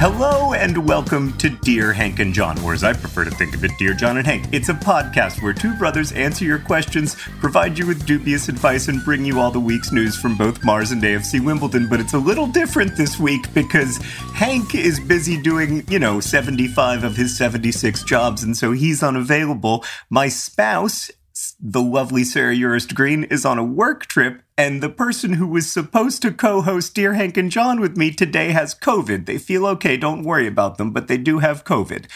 Hello and welcome to Dear Hank and John, or as I prefer to think of it, Dear John and Hank. It's a podcast where two brothers answer your questions, provide you with dubious advice, and bring you all the week's news from both Mars and AFC Wimbledon. But it's a little different this week because Hank is busy doing, you know, 75 of his 76 jobs, and so he's unavailable. My spouse, the lovely Sarah Urist Green is on a work trip, and the person who was supposed to co host Dear Hank and John with me today has COVID. They feel okay, don't worry about them, but they do have COVID.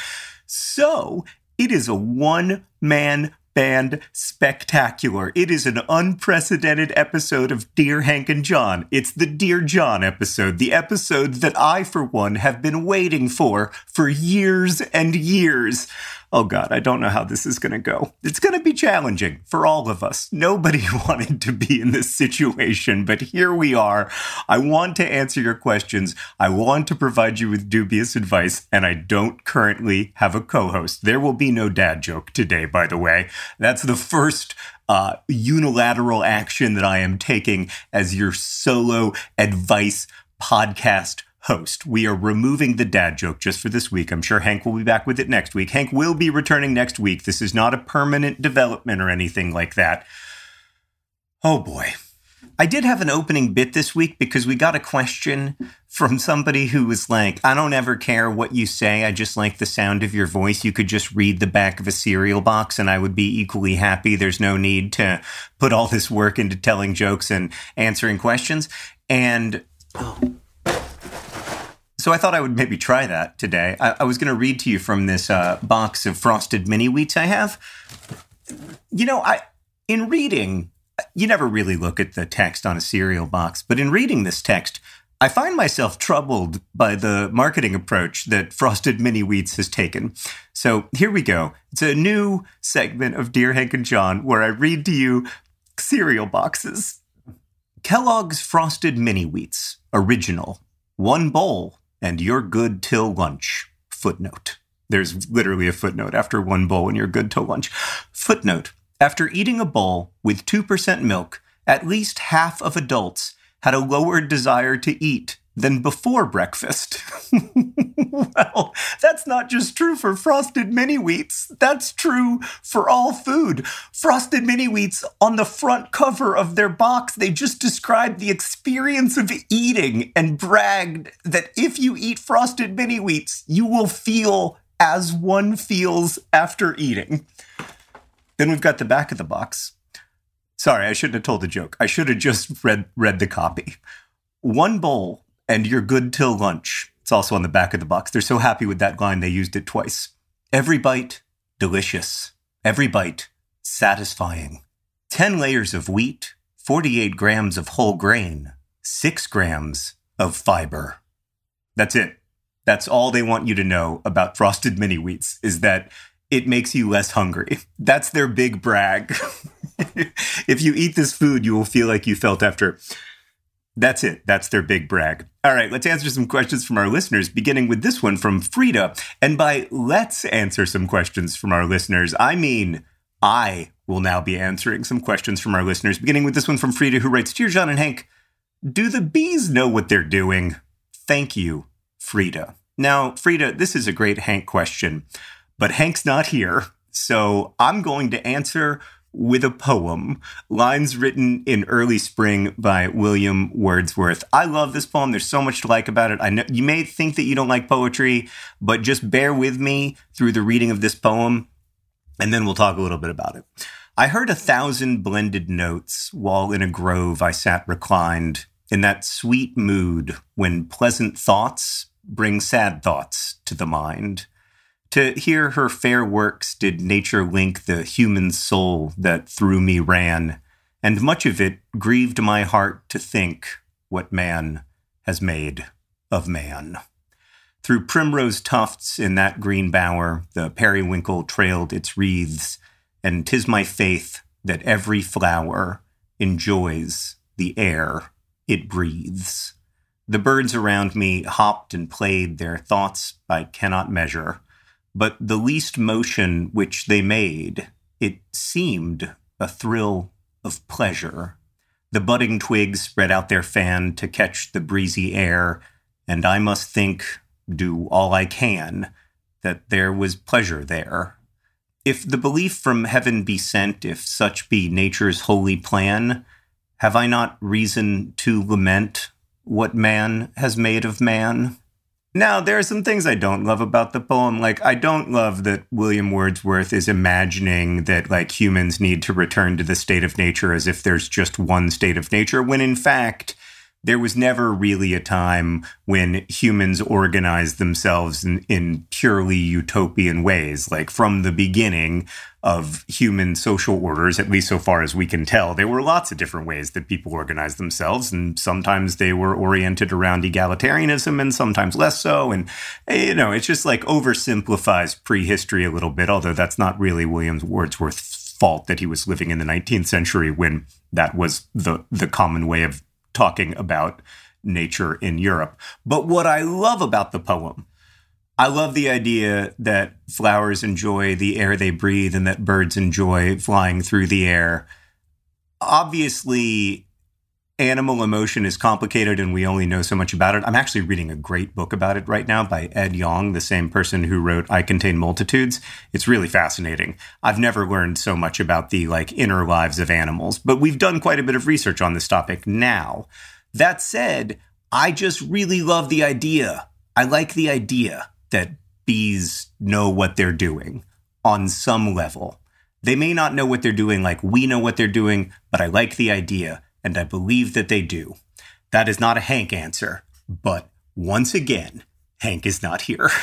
So it is a one man band spectacular. It is an unprecedented episode of Dear Hank and John. It's the Dear John episode, the episode that I, for one, have been waiting for for years and years. Oh God, I don't know how this is going to go. It's going to be challenging for all of us. Nobody wanted to be in this situation, but here we are. I want to answer your questions. I want to provide you with dubious advice, and I don't currently have a co host. There will be no dad joke today, by the way. That's the first uh, unilateral action that I am taking as your solo advice podcast host. We are removing the dad joke just for this week. I'm sure Hank will be back with it next week. Hank will be returning next week. This is not a permanent development or anything like that. Oh boy. I did have an opening bit this week because we got a question from somebody who was like, I don't ever care what you say. I just like the sound of your voice. You could just read the back of a cereal box and I would be equally happy. There's no need to put all this work into telling jokes and answering questions. And oh. So I thought I would maybe try that today. I, I was going to read to you from this uh, box of frosted mini wheats I have. You know, I in reading, you never really look at the text on a cereal box, but in reading this text, I find myself troubled by the marketing approach that Frosted Mini Wheats has taken. So here we go. It's a new segment of Dear Hank and John where I read to you cereal boxes. Kellogg's Frosted Mini Wheats, original, one bowl, and you're good till lunch. Footnote. There's literally a footnote after one bowl and you're good till lunch. Footnote. After eating a bowl with 2% milk, at least half of adults had a lower desire to eat than before breakfast. well, that's not just true for frosted mini wheats. That's true for all food. Frosted mini wheats on the front cover of their box, they just described the experience of eating and bragged that if you eat frosted mini wheats, you will feel as one feels after eating. Then we've got the back of the box. Sorry, I shouldn't have told the joke. I should have just read read the copy. One bowl and you're good till lunch. It's also on the back of the box. They're so happy with that line they used it twice. Every bite delicious. Every bite satisfying. 10 layers of wheat, 48 grams of whole grain, 6 grams of fiber. That's it. That's all they want you to know about frosted mini wheats is that it makes you less hungry. That's their big brag. if you eat this food, you will feel like you felt after. That's it. That's their big brag. All right, let's answer some questions from our listeners, beginning with this one from Frida. And by let's answer some questions from our listeners, I mean I will now be answering some questions from our listeners, beginning with this one from Frida, who writes Dear John and Hank, do the bees know what they're doing? Thank you, Frida. Now, Frida, this is a great Hank question, but Hank's not here. So I'm going to answer with a poem, lines written in early spring by William Wordsworth. I love this poem. There's so much to like about it. I know you may think that you don't like poetry, but just bear with me through the reading of this poem, and then we'll talk a little bit about it. I heard a thousand blended notes while in a grove I sat reclined in that sweet mood when pleasant thoughts bring sad thoughts to the mind. To hear her fair works did nature link the human soul that through me ran, and much of it grieved my heart to think what man has made of man. Through primrose tufts in that green bower, the periwinkle trailed its wreaths, and 'tis my faith that every flower enjoys the air it breathes. The birds around me hopped and played, their thoughts I cannot measure but the least motion which they made, it seemed a thrill of pleasure. The budding twigs spread out their fan to catch the breezy air, and I must think, do all I can, that there was pleasure there. If the belief from heaven be sent, if such be nature's holy plan, have I not reason to lament what man has made of man? Now, there are some things I don't love about the poem. Like, I don't love that William Wordsworth is imagining that, like, humans need to return to the state of nature as if there's just one state of nature, when in fact, there was never really a time when humans organized themselves in, in, purely utopian ways. Like from the beginning of human social orders, at least so far as we can tell, there were lots of different ways that people organized themselves. And sometimes they were oriented around egalitarianism and sometimes less so. And, you know, it's just like oversimplifies prehistory a little bit, although that's not really William Wordsworth's fault that he was living in the 19th century when that was the, the common way of talking about nature in Europe. But what I love about the poem, I love the idea that flowers enjoy the air they breathe and that birds enjoy flying through the air. Obviously, animal emotion is complicated and we only know so much about it. I'm actually reading a great book about it right now by Ed Yong, the same person who wrote I Contain Multitudes. It's really fascinating. I've never learned so much about the like inner lives of animals, but we've done quite a bit of research on this topic now. That said, I just really love the idea. I like the idea that bees know what they're doing on some level. They may not know what they're doing like we know what they're doing, but I like the idea and I believe that they do. That is not a Hank answer, but once again, Hank is not here.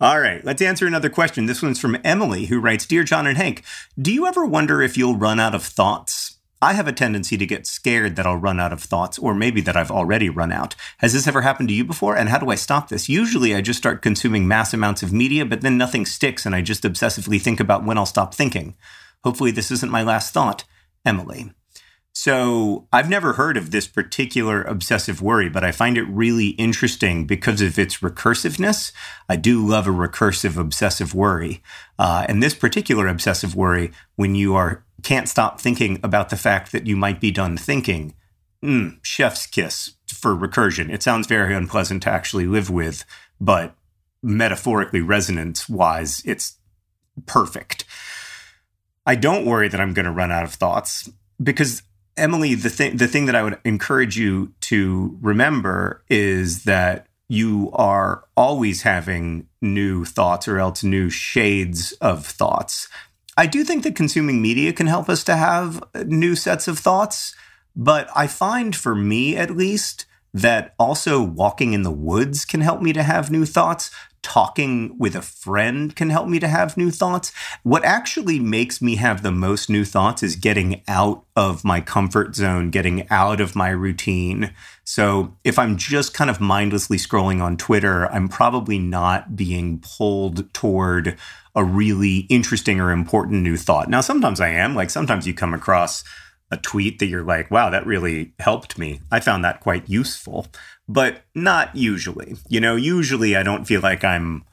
All right, let's answer another question. This one's from Emily, who writes Dear John and Hank, do you ever wonder if you'll run out of thoughts? I have a tendency to get scared that I'll run out of thoughts, or maybe that I've already run out. Has this ever happened to you before? And how do I stop this? Usually I just start consuming mass amounts of media, but then nothing sticks and I just obsessively think about when I'll stop thinking. Hopefully, this isn't my last thought, Emily. So, I've never heard of this particular obsessive worry, but I find it really interesting because of its recursiveness. I do love a recursive obsessive worry. Uh, and this particular obsessive worry, when you are can't stop thinking about the fact that you might be done thinking, mm, chef's kiss for recursion. It sounds very unpleasant to actually live with, but metaphorically resonance wise, it's perfect. I don't worry that I'm going to run out of thoughts because Emily, the thing the thing that I would encourage you to remember is that you are always having new thoughts or else new shades of thoughts. I do think that consuming media can help us to have uh, new sets of thoughts, but I find for me at least that also walking in the woods can help me to have new thoughts. Talking with a friend can help me to have new thoughts. What actually makes me have the most new thoughts is getting out of my comfort zone, getting out of my routine. So if I'm just kind of mindlessly scrolling on Twitter, I'm probably not being pulled toward a really interesting or important new thought. Now, sometimes I am. Like sometimes you come across a tweet that you're like, wow, that really helped me. I found that quite useful, but not usually. You know, usually I don't feel like I'm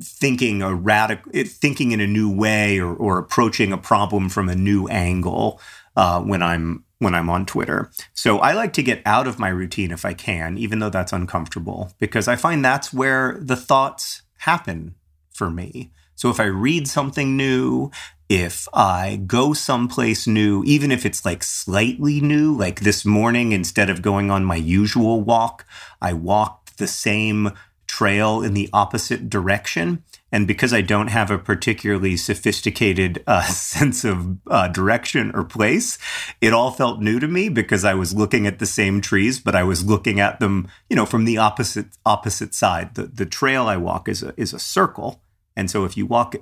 thinking a radical, thinking in a new way or, or approaching a problem from a new angle uh, when I'm when I'm on Twitter. So I like to get out of my routine if I can, even though that's uncomfortable, because I find that's where the thoughts happen for me. So if I read something new, if I go someplace new, even if it's like slightly new, like this morning, instead of going on my usual walk, I walked the same trail in the opposite direction. And because I don't have a particularly sophisticated uh, sense of uh, direction or place, it all felt new to me because I was looking at the same trees, but I was looking at them, you know, from the opposite opposite side. The the trail I walk is a is a circle, and so if you walk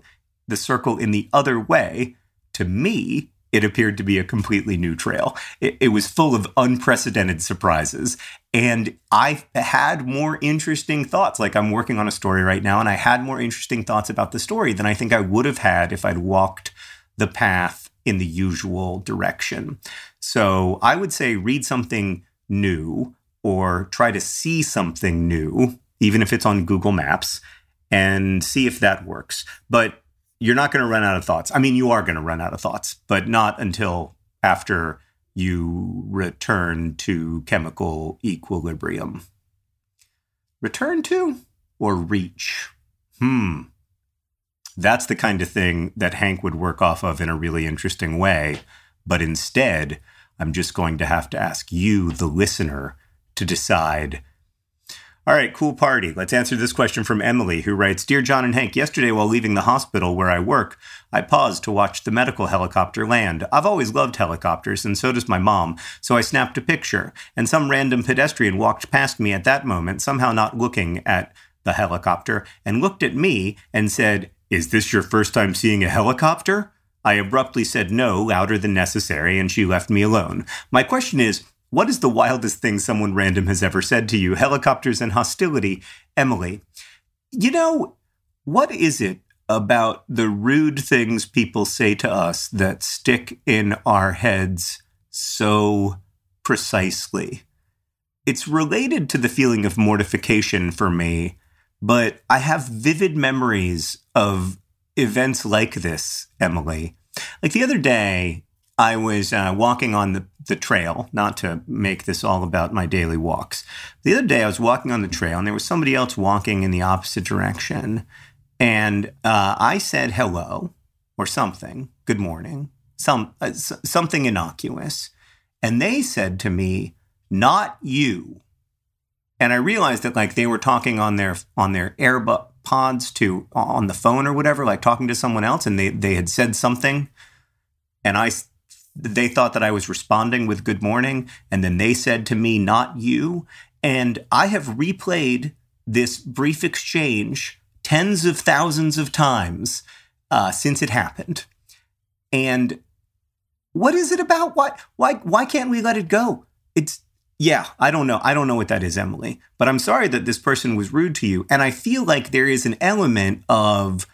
the circle in the other way, to me, it appeared to be a completely new trail. It, it, was full of unprecedented surprises. And I had more interesting thoughts. Like I'm working on a story right now, and I had more interesting thoughts about the story than I think I would have had if I'd walked the path in the usual direction. So I would say read something new or try to see something new, even if it's on Google Maps, and see if that works. But you're not going to run out of thoughts. I mean, you are going to run out of thoughts, but not until after you return to chemical equilibrium. Return to or reach? Hmm. That's the kind of thing that Hank would work off of in a really interesting way. But instead, I'm just going to have to ask you, the listener, to decide all right, cool party. Let's answer this question from Emily, who writes Dear John and Hank, yesterday while leaving the hospital where I work, I paused to watch the medical helicopter land. I've always loved helicopters, and so does my mom, so I snapped a picture, and some random pedestrian walked past me at that moment, somehow not looking at the helicopter, and looked at me and said, Is this your first time seeing a helicopter? I abruptly said no, louder than necessary, and she left me alone. My question is, what is the wildest thing someone random has ever said to you? Helicopters and hostility. Emily, you know, what is it about the rude things people say to us that stick in our heads so precisely? It's related to the feeling of mortification for me, but I have vivid memories of events like this, Emily. Like the other day, I was uh, walking on the, the trail, not to make this all about my daily walks. The other day, I was walking on the trail, and there was somebody else walking in the opposite direction. And uh, I said hello or something, good morning, some uh, something innocuous. And they said to me, not you. And I realized that like they were talking on their on their AirPods to on the phone or whatever, like talking to someone else, and they they had said something, and I they thought that I was responding with good morning. And then they said to me, not you. And I have replayed this brief exchange tens of thousands of times uh, since it happened. And what is it about? Why, why, why can't we let it go? It's, yeah, I don't know. I don't know what that is, Emily. But I'm sorry that this person was rude to you. And I feel like there is an element of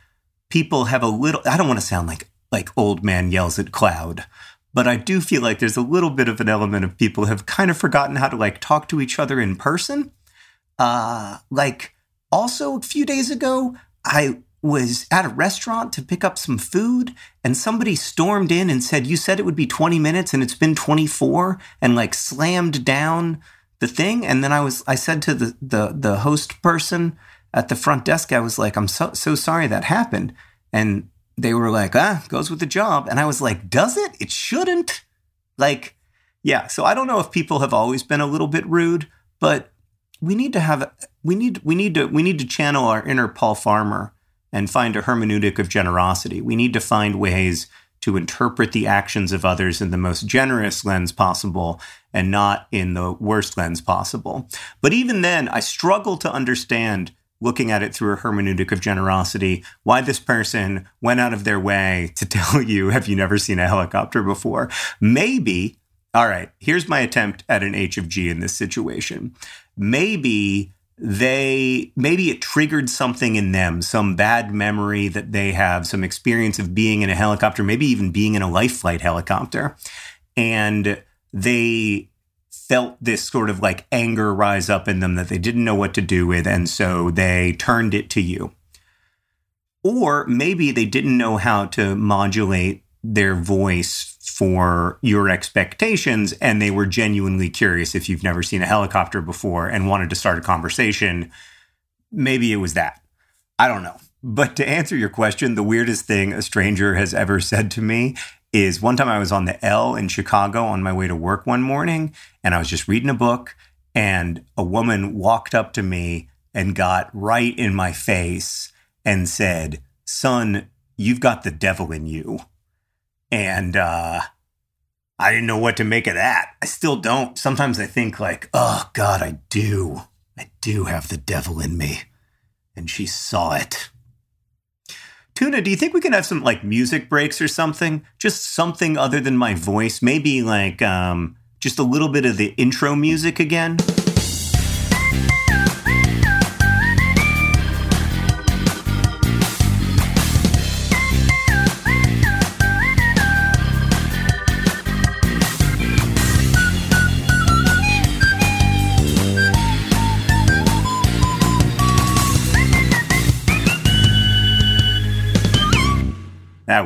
people have a little, I don't want to sound like, like old man yells at cloud, but I do feel like there's a little bit of an element of people have kind of forgotten how to like talk to each other in person. Uh, like also a few days ago, I was at a restaurant to pick up some food and somebody stormed in and said, You said it would be 20 minutes and it's been 24 and like slammed down the thing. And then I was, I said to the, the, the host person at the front desk, I was like, I'm so, so sorry that happened. And they were like, ah, goes with the job. And I was like, does it? It shouldn't. Like, yeah. So I don't know if people have always been a little bit rude, but we need to have we need we need to we need to channel our inner Paul Farmer and find a hermeneutic of generosity. We need to find ways to interpret the actions of others in the most generous lens possible and not in the worst lens possible. But even then, I struggle to understand looking at it through a hermeneutic of generosity, why this person went out of their way to tell you, have you never seen a helicopter before? Maybe, all right, here's my attempt at an H of G in this situation. Maybe they maybe it triggered something in them some bad memory that they have some experience of being in a helicopter maybe even being in a life flight helicopter and they felt this sort of like anger rise up in them that they didn't know what to do with and so they turned it to you. Or maybe they didn't know how to modulate their voice for your expectations and they were genuinely curious if you've never seen a helicopter before and wanted to start a conversation. Maybe it was that. I don't know. But to answer your question the weirdest thing a stranger has ever said to me is one time i was on the l in chicago on my way to work one morning and i was just reading a book and a woman walked up to me and got right in my face and said son you've got the devil in you and uh, I didn't know what to make of that. I still don't. Sometimes I think, like, oh, God, I do. I do have the devil in me. And she saw it. Tuna, do you think we can have some like music breaks or something? Just something other than my voice? Maybe like um, just a little bit of the intro music again?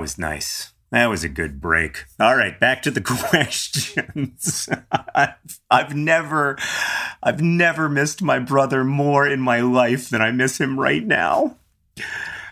Was nice. That was a good break. All right, back to the questions. I've, I've never, I've never missed my brother more in my life than I miss him right now.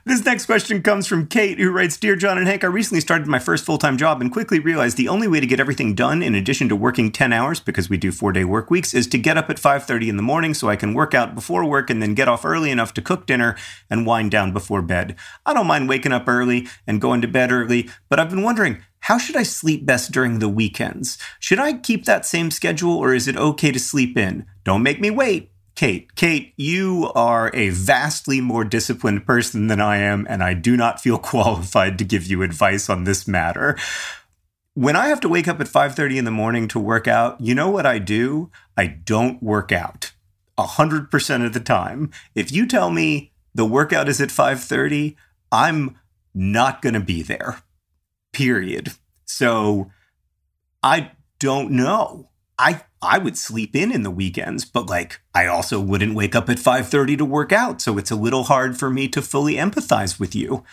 This next question comes from Kate, who writes Dear John and Hank, I recently started my first full time job and quickly realized the only way to get everything done, in addition to working 10 hours, because we do four day work weeks, is to get up at 5.30 in the morning so I can work out before work and then get off early enough to cook dinner and wind down before bed. I don't mind waking up early and going to bed early, but I've been wondering, how should I sleep best during the weekends? Should I keep that same schedule or is it okay to sleep in? Don't make me wait. Kate, Kate, you are a vastly more disciplined person than I am, and I do not feel qualified to give you advice on this matter. When I have to wake up at 5:30 in the morning to work out, you know what I do? I don't work out. 100% of the time. If you tell me the workout is at 5:30, I'm not going to be there. Period. So I don't know. I I would sleep in in the weekends, but like I also wouldn't wake up at 5:30 to work out, so it's a little hard for me to fully empathize with you.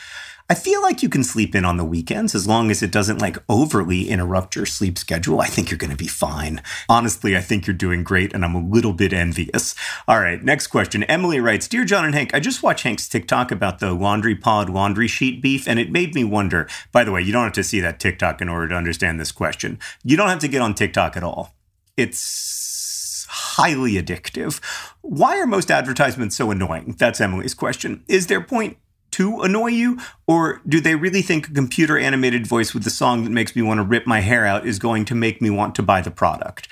I feel like you can sleep in on the weekends as long as it doesn't like overly interrupt your sleep schedule. I think you're going to be fine. Honestly, I think you're doing great and I'm a little bit envious. All right, next question. Emily writes Dear John and Hank, I just watched Hank's TikTok about the laundry pod laundry sheet beef and it made me wonder. By the way, you don't have to see that TikTok in order to understand this question. You don't have to get on TikTok at all. It's highly addictive. Why are most advertisements so annoying? That's Emily's question. Is their point to annoy you? Or do they really think a computer animated voice with the song that makes me want to rip my hair out is going to make me want to buy the product?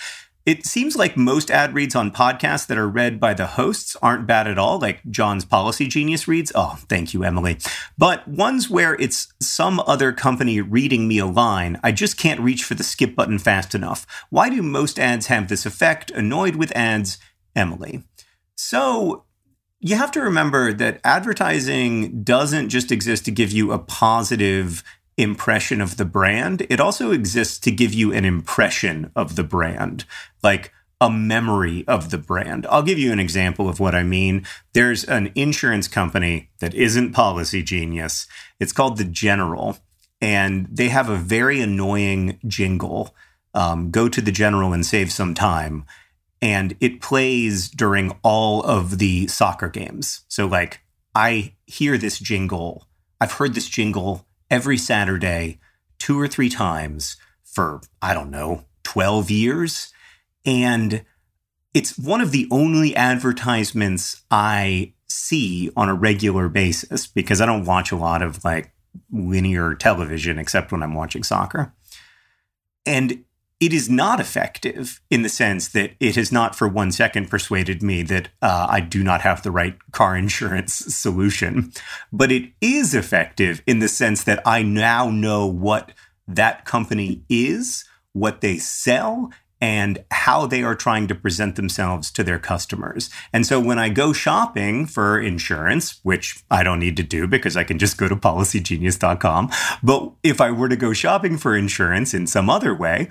It seems like most ad reads on podcasts that are read by the hosts aren't bad at all, like John's Policy Genius reads. Oh, thank you, Emily. But ones where it's some other company reading me a line, I just can't reach for the skip button fast enough. Why do most ads have this effect? Annoyed with ads, Emily. So, you have to remember that advertising doesn't just exist to give you a positive impression of the brand, it also exists to give you an impression of the brand, like a memory of the brand. I'll give you an example of what I mean. There's an insurance company that isn't Policy Genius. It's called The General, and they have a very annoying jingle. Um, go to the General and save some time. And it plays during all of the soccer games. So, like, I hear this jingle. I've heard this jingle every Saturday, two or three times for, I don't know, 12 years. And it's one of the only advertisements I see on a regular basis because I don't watch a lot of like linear television except when I'm watching soccer. And it is not effective in the sense that it has not for one second persuaded me that uh, I do not have the right car insurance solution. But it is effective in the sense that I now know what that company is, what they sell, and how they are trying to present themselves to their customers. And so when I go shopping for insurance, which I don't need to do because I can just go to policygenius.com, but if I were to go shopping for insurance in some other way,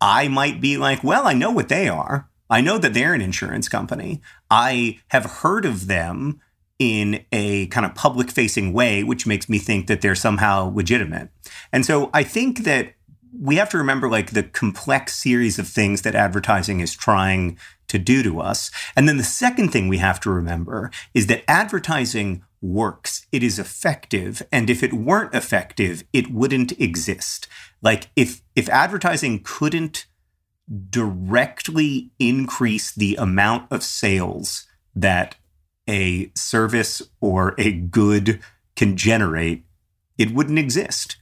I might be like, well, I know what they are. I know that they're an insurance company. I have heard of them in a kind of public facing way, which makes me think that they're somehow legitimate. And so I think that we have to remember like the complex series of things that advertising is trying to do to us. And then the second thing we have to remember is that advertising works. It is effective. And if it weren't effective, it wouldn't exist. Like if if advertising couldn't directly increase the amount of sales that a service or a good can generate, it wouldn't exist.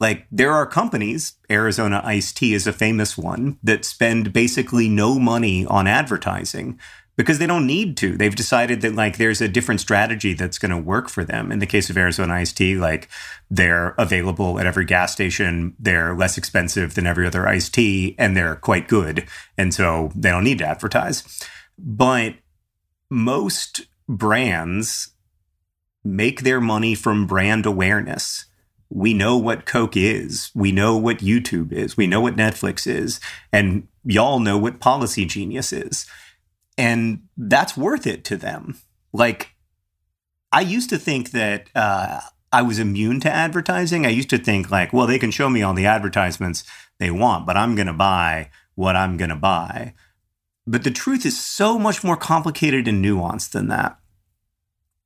Like there are companies, Arizona Iced Tea is a famous one, that spend basically no money on advertising because they don't need to. They've decided that like there's a different strategy that's going to work for them. In the case of Arizona iced tea, like they're available at every gas station. They're less expensive than every other iced tea and they're quite good. And so they don't need to advertise. But most brands make their money from brand awareness. We know what Coke is. We know what YouTube is. We know what Netflix is. And y'all know what Policy Genius is and that's worth it to them. Like, I used to think that uh, I was immune to advertising. I used to think, like, well, they can show me all the advertisements they want, but I'm going to buy what I'm going to buy. But the truth is so much more complicated and nuanced than that.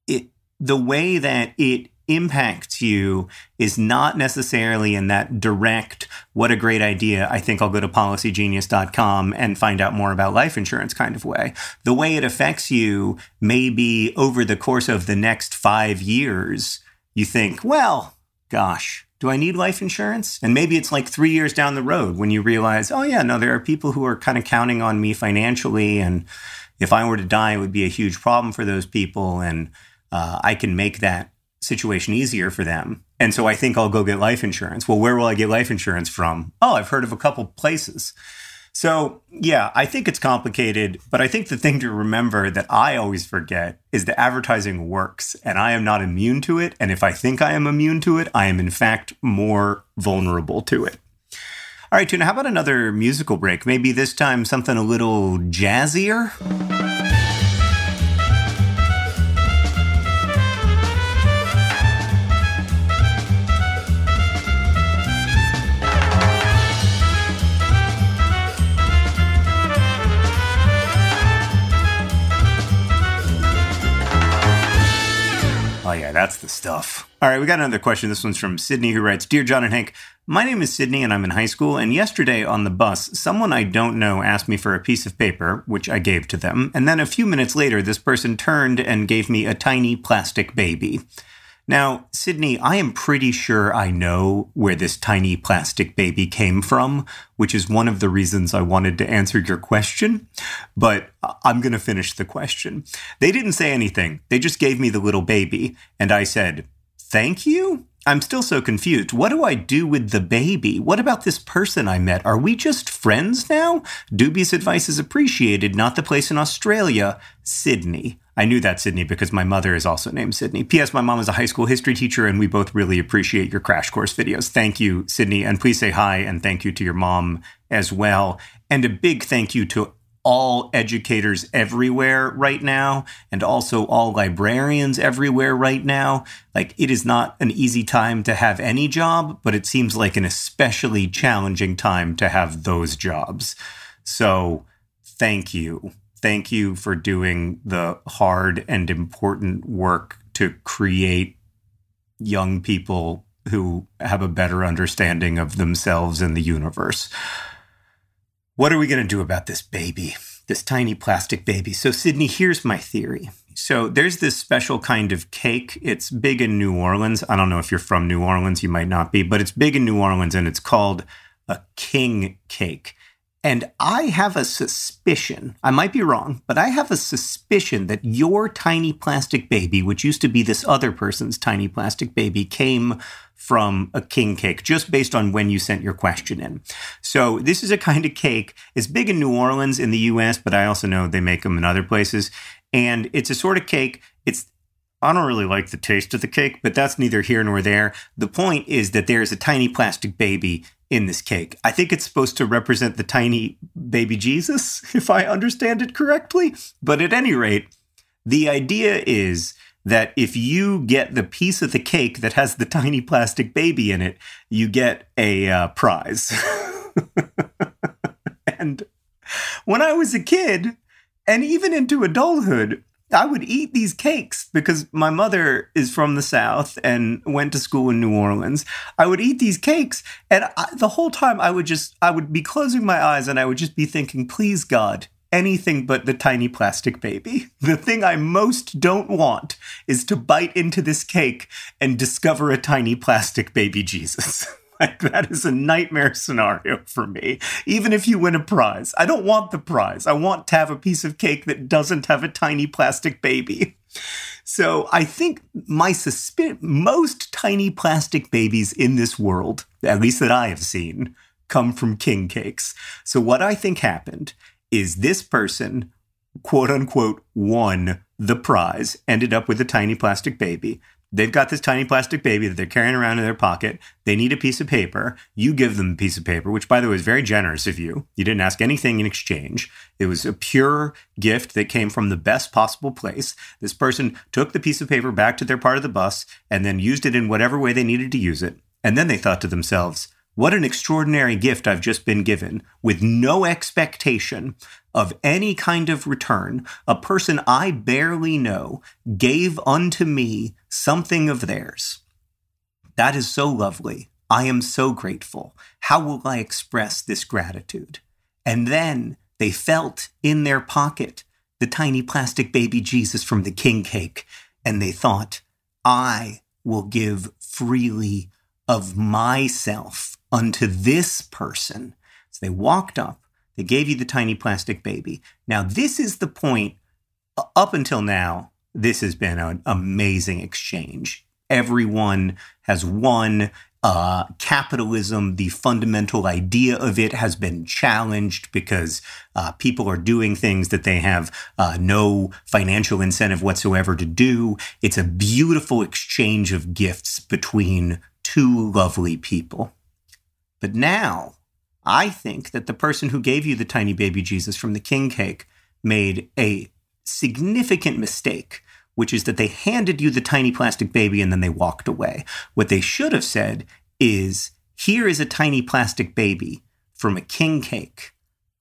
It, the way that it impacts you is not necessarily in that direct, what a great idea. I think I'll go to policygenius.com and find out more about life insurance kind of way. The way it affects you may be over the course of the next five years. You think, well, gosh, do I need life insurance? And maybe it's like three years down the road when you realize, oh, yeah, no, there are people who are kind of counting on me financially. And if I were to die, it would be a huge problem for those people. And uh, I can make that situation easier for them. And so I think I'll go get life insurance. Well, where will I get life insurance from? Oh, I've heard of a couple places. So, yeah, I think it's complicated, but I think the thing to remember that I always forget is that advertising works and I am not immune to it. And if I think I am immune to it, I am in fact more vulnerable to it. All right, Tuna, how about another musical break? Maybe this time something a little jazzier? Yeah, that's the stuff. All right, we got another question. This one's from Sydney, who writes Dear John and Hank, my name is Sydney and I'm in high school. And yesterday on the bus, someone I don't know asked me for a piece of paper, which I gave to them. And then a few minutes later, this person turned and gave me a tiny plastic baby. Now, Sydney, I am pretty sure I know where this tiny plastic baby came from, which is one of the reasons I wanted to answer your question. But I'm going to finish the question. They didn't say anything, they just gave me the little baby. And I said, Thank you? I'm still so confused. What do I do with the baby? What about this person I met? Are we just friends now? Dubious advice is appreciated, not the place in Australia. Sydney. I knew that, Sydney, because my mother is also named Sydney. P.S. My mom is a high school history teacher, and we both really appreciate your crash course videos. Thank you, Sydney. And please say hi and thank you to your mom as well. And a big thank you to all educators everywhere right now and also all librarians everywhere right now. Like, it is not an easy time to have any job, but it seems like an especially challenging time to have those jobs. So, thank you. Thank you for doing the hard and important work to create young people who have a better understanding of themselves and the universe. What are we going to do about this baby, this tiny plastic baby? So, Sydney, here's my theory. So, there's this special kind of cake. It's big in New Orleans. I don't know if you're from New Orleans, you might not be, but it's big in New Orleans and it's called a king cake. And I have a suspicion, I might be wrong, but I have a suspicion that your tiny plastic baby, which used to be this other person's tiny plastic baby, came from a king cake just based on when you sent your question in. So this is a kind of cake. It's big in New Orleans in the US, but I also know they make them in other places. And it's a sort of cake. It's I don't really like the taste of the cake, but that's neither here nor there. The point is that there's a tiny plastic baby in this cake. I think it's supposed to represent the tiny baby Jesus, if I understand it correctly. But at any rate, the idea is that if you get the piece of the cake that has the tiny plastic baby in it, you get a uh, prize. and when I was a kid, and even into adulthood, I would eat these cakes because my mother is from the South and went to school in New Orleans. I would eat these cakes, and I, the whole time I would just, I would be closing my eyes and I would just be thinking, please, God, anything but the tiny plastic baby. The thing I most don't want is to bite into this cake and discover a tiny plastic baby Jesus. Like that is a nightmare scenario for me. Even if you win a prize, I don't want the prize. I want to have a piece of cake that doesn't have a tiny plastic baby. So I think my suspicion, most tiny plastic babies in this world, at least that I have seen, come from king cakes. So what I think happened is this person, quote unquote, won the prize, ended up with a tiny plastic baby. They've got this tiny plastic baby that they're carrying around in their pocket. They need a piece of paper. You give them a piece of paper, which, by the way, is very generous of you. You didn't ask anything in exchange. It was a pure gift that came from the best possible place. This person took the piece of paper back to their part of the bus and then used it in whatever way they needed to use it. And then they thought to themselves, what an extraordinary gift I've just been given with no expectation of any kind of return. A person I barely know gave unto me something of theirs. That is so lovely. I am so grateful. How will I express this gratitude? And then they felt in their pocket the tiny plastic baby Jesus from the king cake, and they thought, I will give freely of myself unto this person. So they walked up, they gave you the tiny plastic baby. Now, this is the point, up until now, this has been an amazing exchange. Everyone has won. Uh, capitalism, the fundamental idea of it has been challenged because uh, people are doing things that they have uh, no financial incentive whatsoever to do. It's a beautiful exchange of gifts between two lovely people. But now, I think that the person who gave you the tiny baby Jesus from the king cake made a significant mistake, which is that they handed you the tiny plastic baby and then they walked away. What they should have said is, Here is a tiny plastic baby from a king cake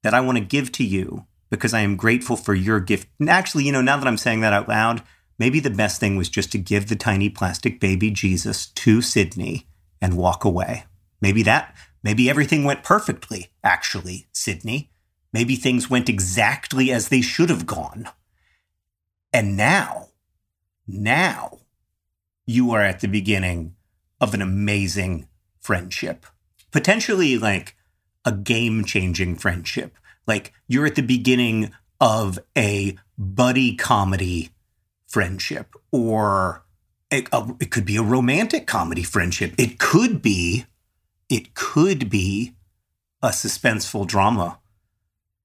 that I want to give to you because I am grateful for your gift. And actually, you know, now that I'm saying that out loud, maybe the best thing was just to give the tiny plastic baby Jesus to Sydney and walk away. Maybe that Maybe everything went perfectly, actually, Sydney. Maybe things went exactly as they should have gone. And now, now, you are at the beginning of an amazing friendship. Potentially like a game changing friendship. Like you're at the beginning of a buddy comedy friendship, or it, a, it could be a romantic comedy friendship. It could be it could be a suspenseful drama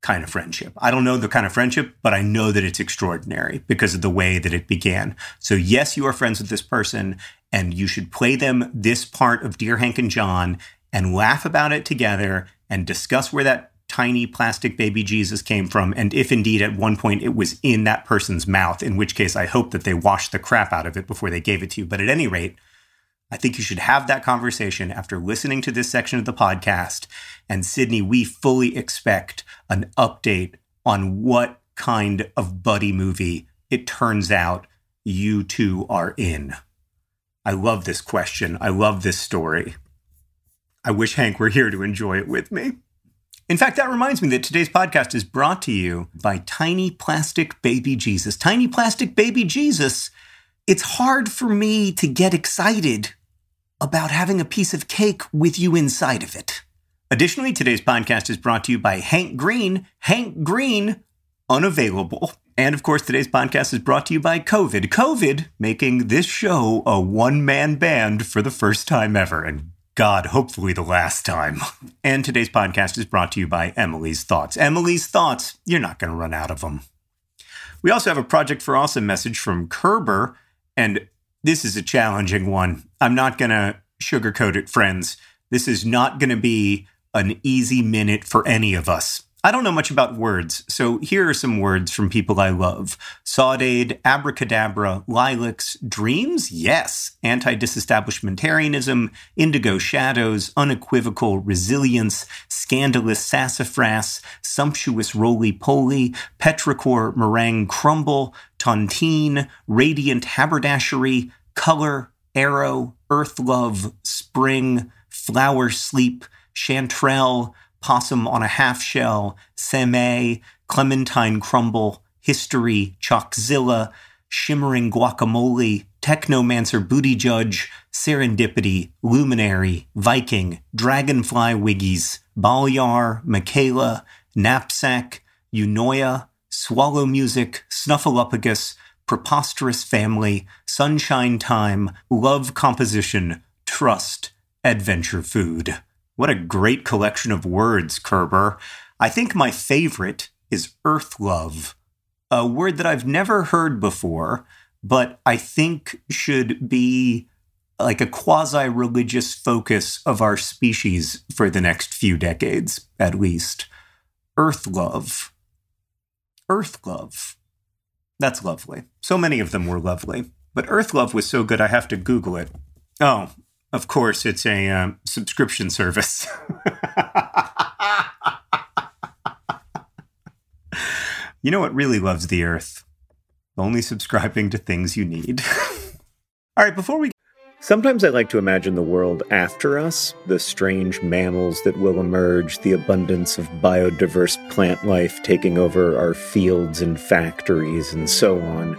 kind of friendship. I don't know the kind of friendship, but I know that it's extraordinary because of the way that it began. So, yes, you are friends with this person, and you should play them this part of Dear Hank and John and laugh about it together and discuss where that tiny plastic baby Jesus came from, and if indeed at one point it was in that person's mouth, in which case I hope that they washed the crap out of it before they gave it to you. But at any rate, I think you should have that conversation after listening to this section of the podcast. And Sydney, we fully expect an update on what kind of buddy movie it turns out you two are in. I love this question. I love this story. I wish Hank were here to enjoy it with me. In fact, that reminds me that today's podcast is brought to you by Tiny Plastic Baby Jesus. Tiny Plastic Baby Jesus. It's hard for me to get excited about having a piece of cake with you inside of it. Additionally, today's podcast is brought to you by Hank Green. Hank Green, unavailable. And of course, today's podcast is brought to you by COVID. COVID making this show a one man band for the first time ever. And God, hopefully the last time. And today's podcast is brought to you by Emily's Thoughts. Emily's Thoughts, you're not going to run out of them. We also have a Project for Awesome message from Kerber, and this is a challenging one. I'm not going to sugarcoat it, friends. This is not going to be an easy minute for any of us. I don't know much about words, so here are some words from people I love. Saudade, abracadabra, lilacs, dreams, yes. Anti-disestablishmentarianism, indigo shadows, unequivocal resilience, scandalous sassafras, sumptuous roly-poly, petrichor meringue crumble, tontine, radiant haberdashery, color, arrow, earth love, spring, flower sleep, chanterelle, possum on a half shell, seme, clementine crumble, history, chalkzilla, shimmering guacamole, technomancer booty judge, serendipity, luminary, Viking, dragonfly wiggies, balyar, Michaela, knapsack, eunoia, swallow music, snuffleupagus, preposterous family, sunshine time, love composition, trust, adventure food. What a great collection of words, Kerber. I think my favorite is earth love, a word that I've never heard before, but I think should be like a quasi religious focus of our species for the next few decades, at least. Earth love. Earth love. That's lovely. So many of them were lovely. But Earth love was so good, I have to Google it. Oh, of course, it's a um, subscription service. you know what really loves the earth? Only subscribing to things you need. All right, before we. Sometimes I like to imagine the world after us, the strange mammals that will emerge, the abundance of biodiverse plant life taking over our fields and factories, and so on.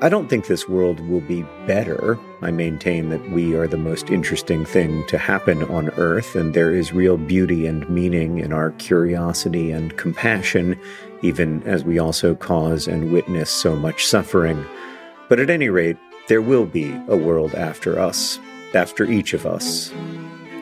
I don't think this world will be better. I maintain that we are the most interesting thing to happen on Earth, and there is real beauty and meaning in our curiosity and compassion, even as we also cause and witness so much suffering. But at any rate, there will be a world after us, after each of us.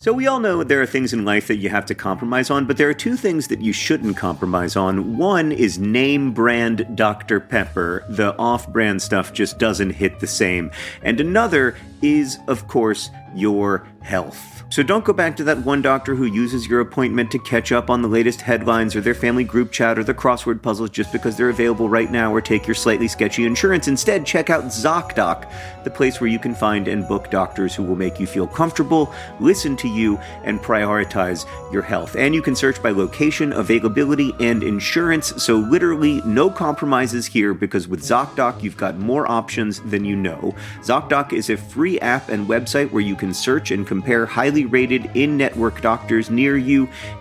So, we all know there are things in life that you have to compromise on, but there are two things that you shouldn't compromise on. One is name brand Dr. Pepper. The off brand stuff just doesn't hit the same. And another is, of course, your health. So don't go back to that one doctor who uses your appointment to catch up on the latest headlines or their family group chat or the crossword puzzles just because they're available right now or take your slightly sketchy insurance. Instead, check out ZocDoc, the place where you can find and book doctors who will make you feel comfortable, listen to you, and prioritize your health. And you can search by location, availability, and insurance. So literally no compromises here because with ZocDoc, you've got more options than you know. ZocDoc is a free app and website where you can search and compare highly rated in network doctors near you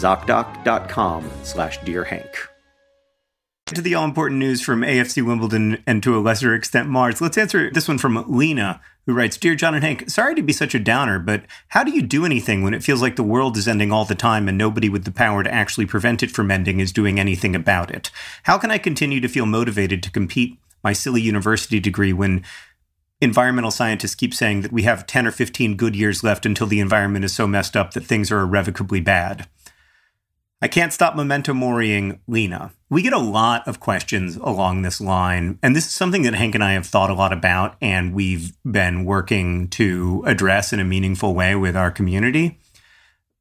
ZocDoc.com slash Dear Hank. To the all important news from AFC Wimbledon and to a lesser extent Mars, let's answer this one from Lena, who writes Dear John and Hank, sorry to be such a downer, but how do you do anything when it feels like the world is ending all the time and nobody with the power to actually prevent it from ending is doing anything about it? How can I continue to feel motivated to compete my silly university degree when environmental scientists keep saying that we have 10 or 15 good years left until the environment is so messed up that things are irrevocably bad? I can't stop memento moriing Lena. We get a lot of questions along this line, and this is something that Hank and I have thought a lot about, and we've been working to address in a meaningful way with our community.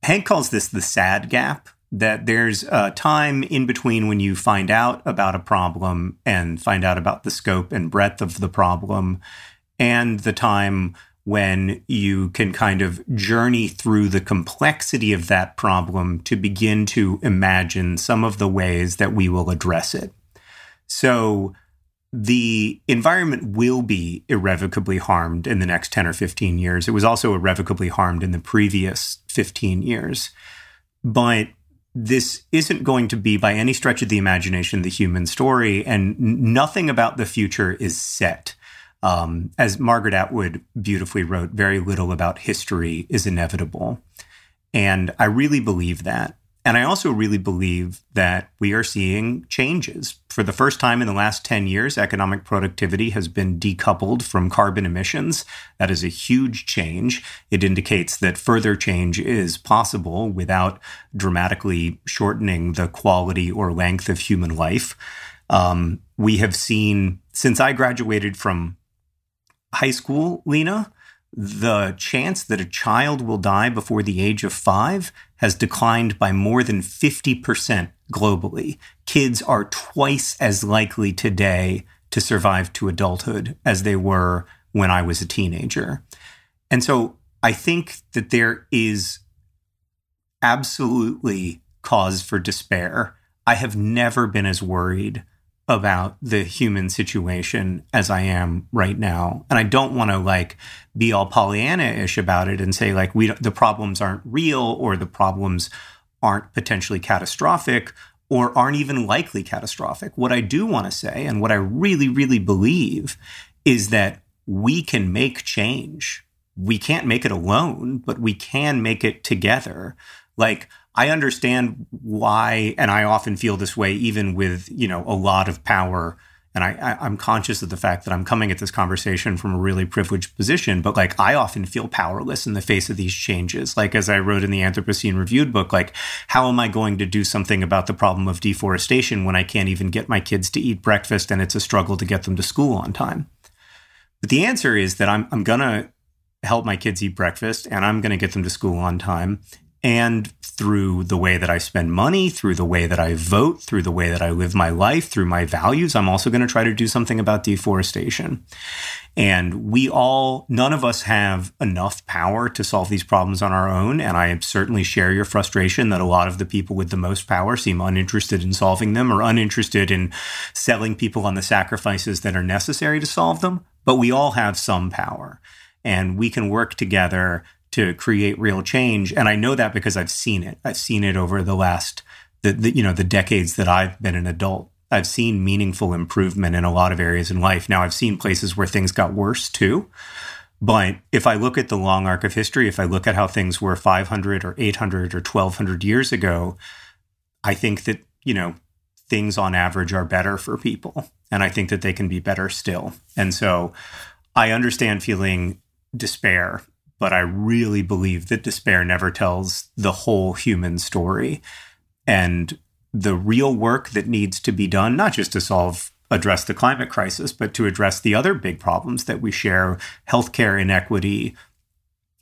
Hank calls this the sad gap that there's a time in between when you find out about a problem and find out about the scope and breadth of the problem, and the time when you can kind of journey through the complexity of that problem to begin to imagine some of the ways that we will address it. So, the environment will be irrevocably harmed in the next 10 or 15 years. It was also irrevocably harmed in the previous 15 years. But this isn't going to be, by any stretch of the imagination, the human story, and nothing about the future is set. Um, as Margaret Atwood beautifully wrote, very little about history is inevitable. And I really believe that. And I also really believe that we are seeing changes. For the first time in the last 10 years, economic productivity has been decoupled from carbon emissions. That is a huge change. It indicates that further change is possible without dramatically shortening the quality or length of human life. Um, we have seen, since I graduated from high school, Lena, the chance that a child will die before the age of five has declined by more than 50% globally. Kids are twice as likely today to survive to adulthood as they were when I was a teenager. And so I think that there is absolutely cause for despair. I have never been as worried about the human situation as I am right now. And I don't want to like be all Pollyanna-ish about it and say like we the problems aren't real or the problems aren't potentially catastrophic or aren't even likely catastrophic. What I do want to say and what I really really believe is that we can make change. We can't make it alone, but we can make it together. Like I understand why, and I often feel this way, even with you know a lot of power. And I, I, am conscious of the fact that I'm coming at this conversation from a really privileged position, but like I often feel powerless in the face of these changes. Like as I wrote in the Anthropocene Reviewed book, like how am I going to do something about the problem of deforestation when I can't even get my kids to eat breakfast and it's a struggle to get them to school on time? But the answer is that I'm I'm gonna help my kids eat breakfast and I'm going to get them to school on time and through the way that I spend money, through the way that I vote, through the way that I live my life, through my values, I'm also going to try to do something about deforestation. And we all, none of us have enough power to solve these problems on our own. And I certainly share your frustration that a lot of the people with the most power seem uninterested in solving them or uninterested in selling people on the sacrifices that are necessary to solve them. But we all have some power and we can work together to create real change. And I know that because I've seen it. I've seen it over the last, the, the, you know, the decades that I've been an adult. I've seen meaningful improvement in a lot of areas in life. Now I've seen places where things got worse too. But if I look at the long arc of history, if I look at how things were 500 or 800 or 1200 years ago, I think that, you know, things on average are better for people. And I think that they can be better still. And so I understand feeling despair but I really believe that despair never tells the whole human story. And the real work that needs to be done, not just to solve address the climate crisis, but to address the other big problems that we share, healthcare inequity,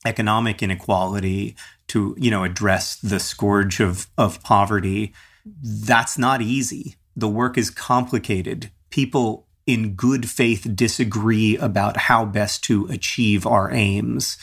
economic inequality, to, you know, address the scourge of, of poverty. That's not easy. The work is complicated. People in good faith disagree about how best to achieve our aims.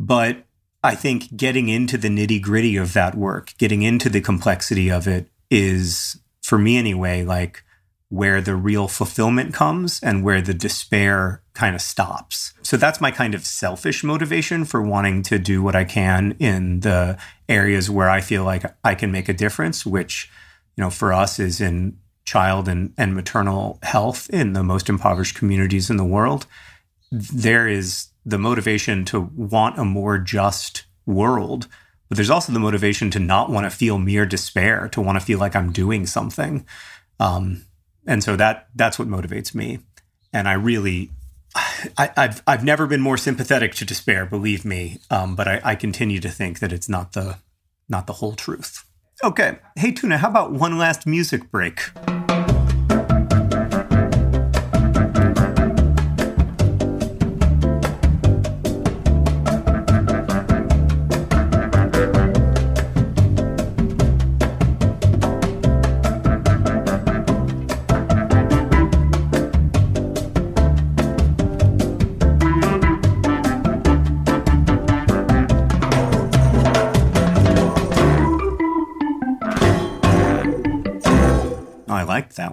But I think getting into the nitty gritty of that work, getting into the complexity of it is, for me anyway, like where the real fulfillment comes and where the despair kind of stops. So that's my kind of selfish motivation for wanting to do what I can in the areas where I feel like I can make a difference, which, you know, for us is in child and, and maternal health in the most impoverished communities in the world, there is the motivation to want a more just world. But there's also the motivation to not want to feel mere despair, to want to feel like I'm doing something. Um, and so that that's what motivates me. And I really I, have I've never been more sympathetic to despair, believe me. Um, but I, I continue to think that it's not the not the whole truth. Okay, hey Tuna, how about one last music break?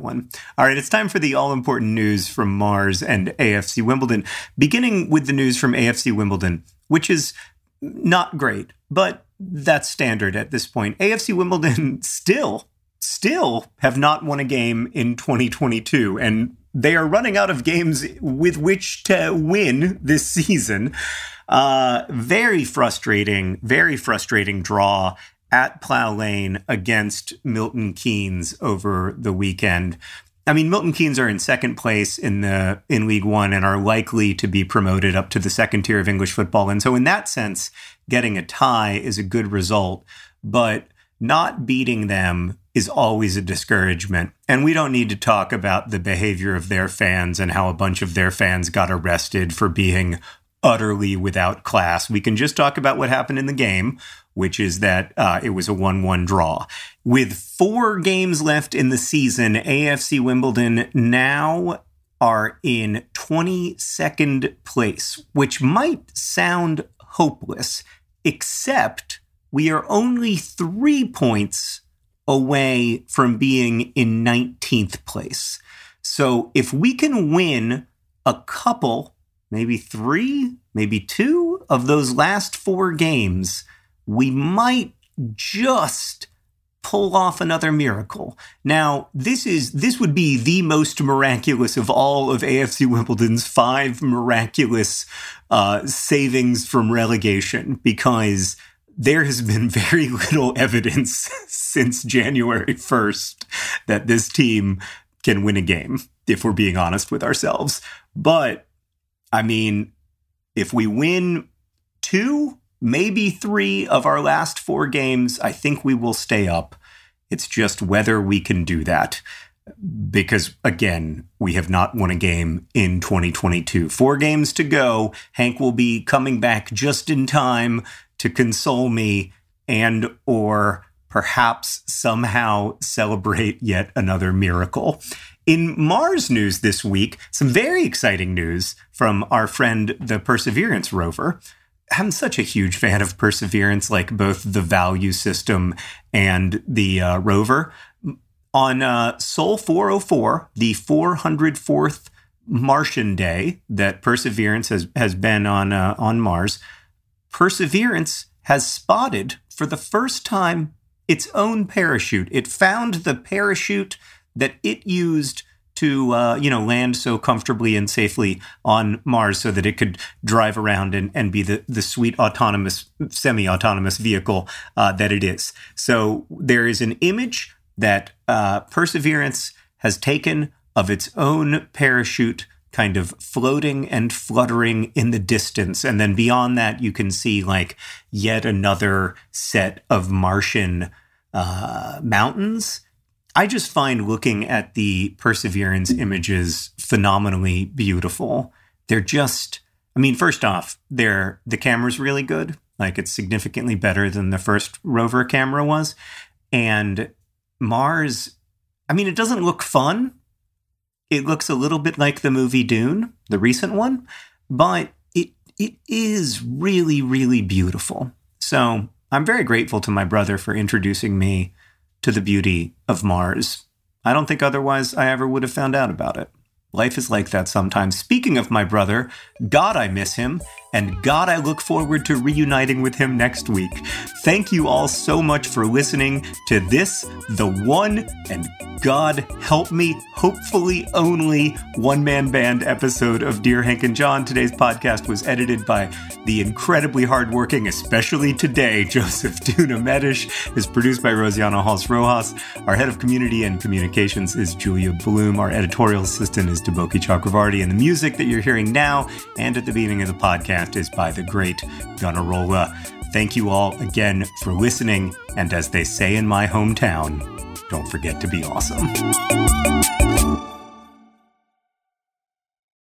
One. All right, it's time for the all important news from Mars and AFC Wimbledon, beginning with the news from AFC Wimbledon, which is not great, but that's standard at this point. AFC Wimbledon still, still have not won a game in 2022, and they are running out of games with which to win this season. Uh, very frustrating, very frustrating draw at Plough Lane against Milton Keynes over the weekend. I mean, Milton Keynes are in second place in the in League One and are likely to be promoted up to the second tier of English football. And so, in that sense, getting a tie is a good result. But not beating them is always a discouragement. And we don't need to talk about the behavior of their fans and how a bunch of their fans got arrested for being utterly without class. We can just talk about what happened in the game, which is that uh, it was a 1 1 draw. With four games left in the season, AFC Wimbledon now are in 22nd place, which might sound hopeless, except we are only three points away from being in 19th place. So if we can win a couple, maybe three, maybe two of those last four games, we might just pull off another miracle. Now, this is this would be the most miraculous of all of AFC Wimbledon's five miraculous uh, savings from relegation because there has been very little evidence since January 1st that this team can win a game, if we're being honest with ourselves. But I mean, if we win two maybe three of our last four games, I think we will stay up. It's just whether we can do that. Because again, we have not won a game in 2022. Four games to go. Hank will be coming back just in time to console me and or perhaps somehow celebrate yet another miracle. In Mars news this week, some very exciting news from our friend, the Perseverance rover. I'm such a huge fan of Perseverance, like both the value system and the uh, rover. On uh, Sol 404, the 404th Martian day that Perseverance has, has been on, uh, on Mars, Perseverance has spotted for the first time its own parachute. It found the parachute that it used to uh, you know land so comfortably and safely on Mars so that it could drive around and, and be the, the sweet autonomous semi-autonomous vehicle uh, that it is. So there is an image that uh, Perseverance has taken of its own parachute kind of floating and fluttering in the distance. And then beyond that, you can see like yet another set of Martian uh, mountains I just find looking at the Perseverance images phenomenally beautiful. They're just, I mean, first off, they're the camera's really good. Like it's significantly better than the first rover camera was. And Mars, I mean, it doesn't look fun. It looks a little bit like the movie Dune, the recent one, but it it is really, really beautiful. So I'm very grateful to my brother for introducing me to the beauty of Mars. I don't think otherwise I ever would have found out about it. Life is like that sometimes. Speaking of my brother, God, I miss him, and God, I look forward to reuniting with him next week. Thank you all so much for listening to this, the one and God help me, hopefully only one man band episode of Dear Hank and John. Today's podcast was edited by the incredibly hardworking, especially today, Joseph Tuna Medish, is produced by Rosianna Halls Rojas. Our head of community and communications is Julia Bloom. Our editorial assistant is Deboki Chakravarti. And the music that you're hearing now and at the beginning of the podcast is by the great Gunnarolla. Thank you all again for listening. And as they say in my hometown, don't forget to be awesome.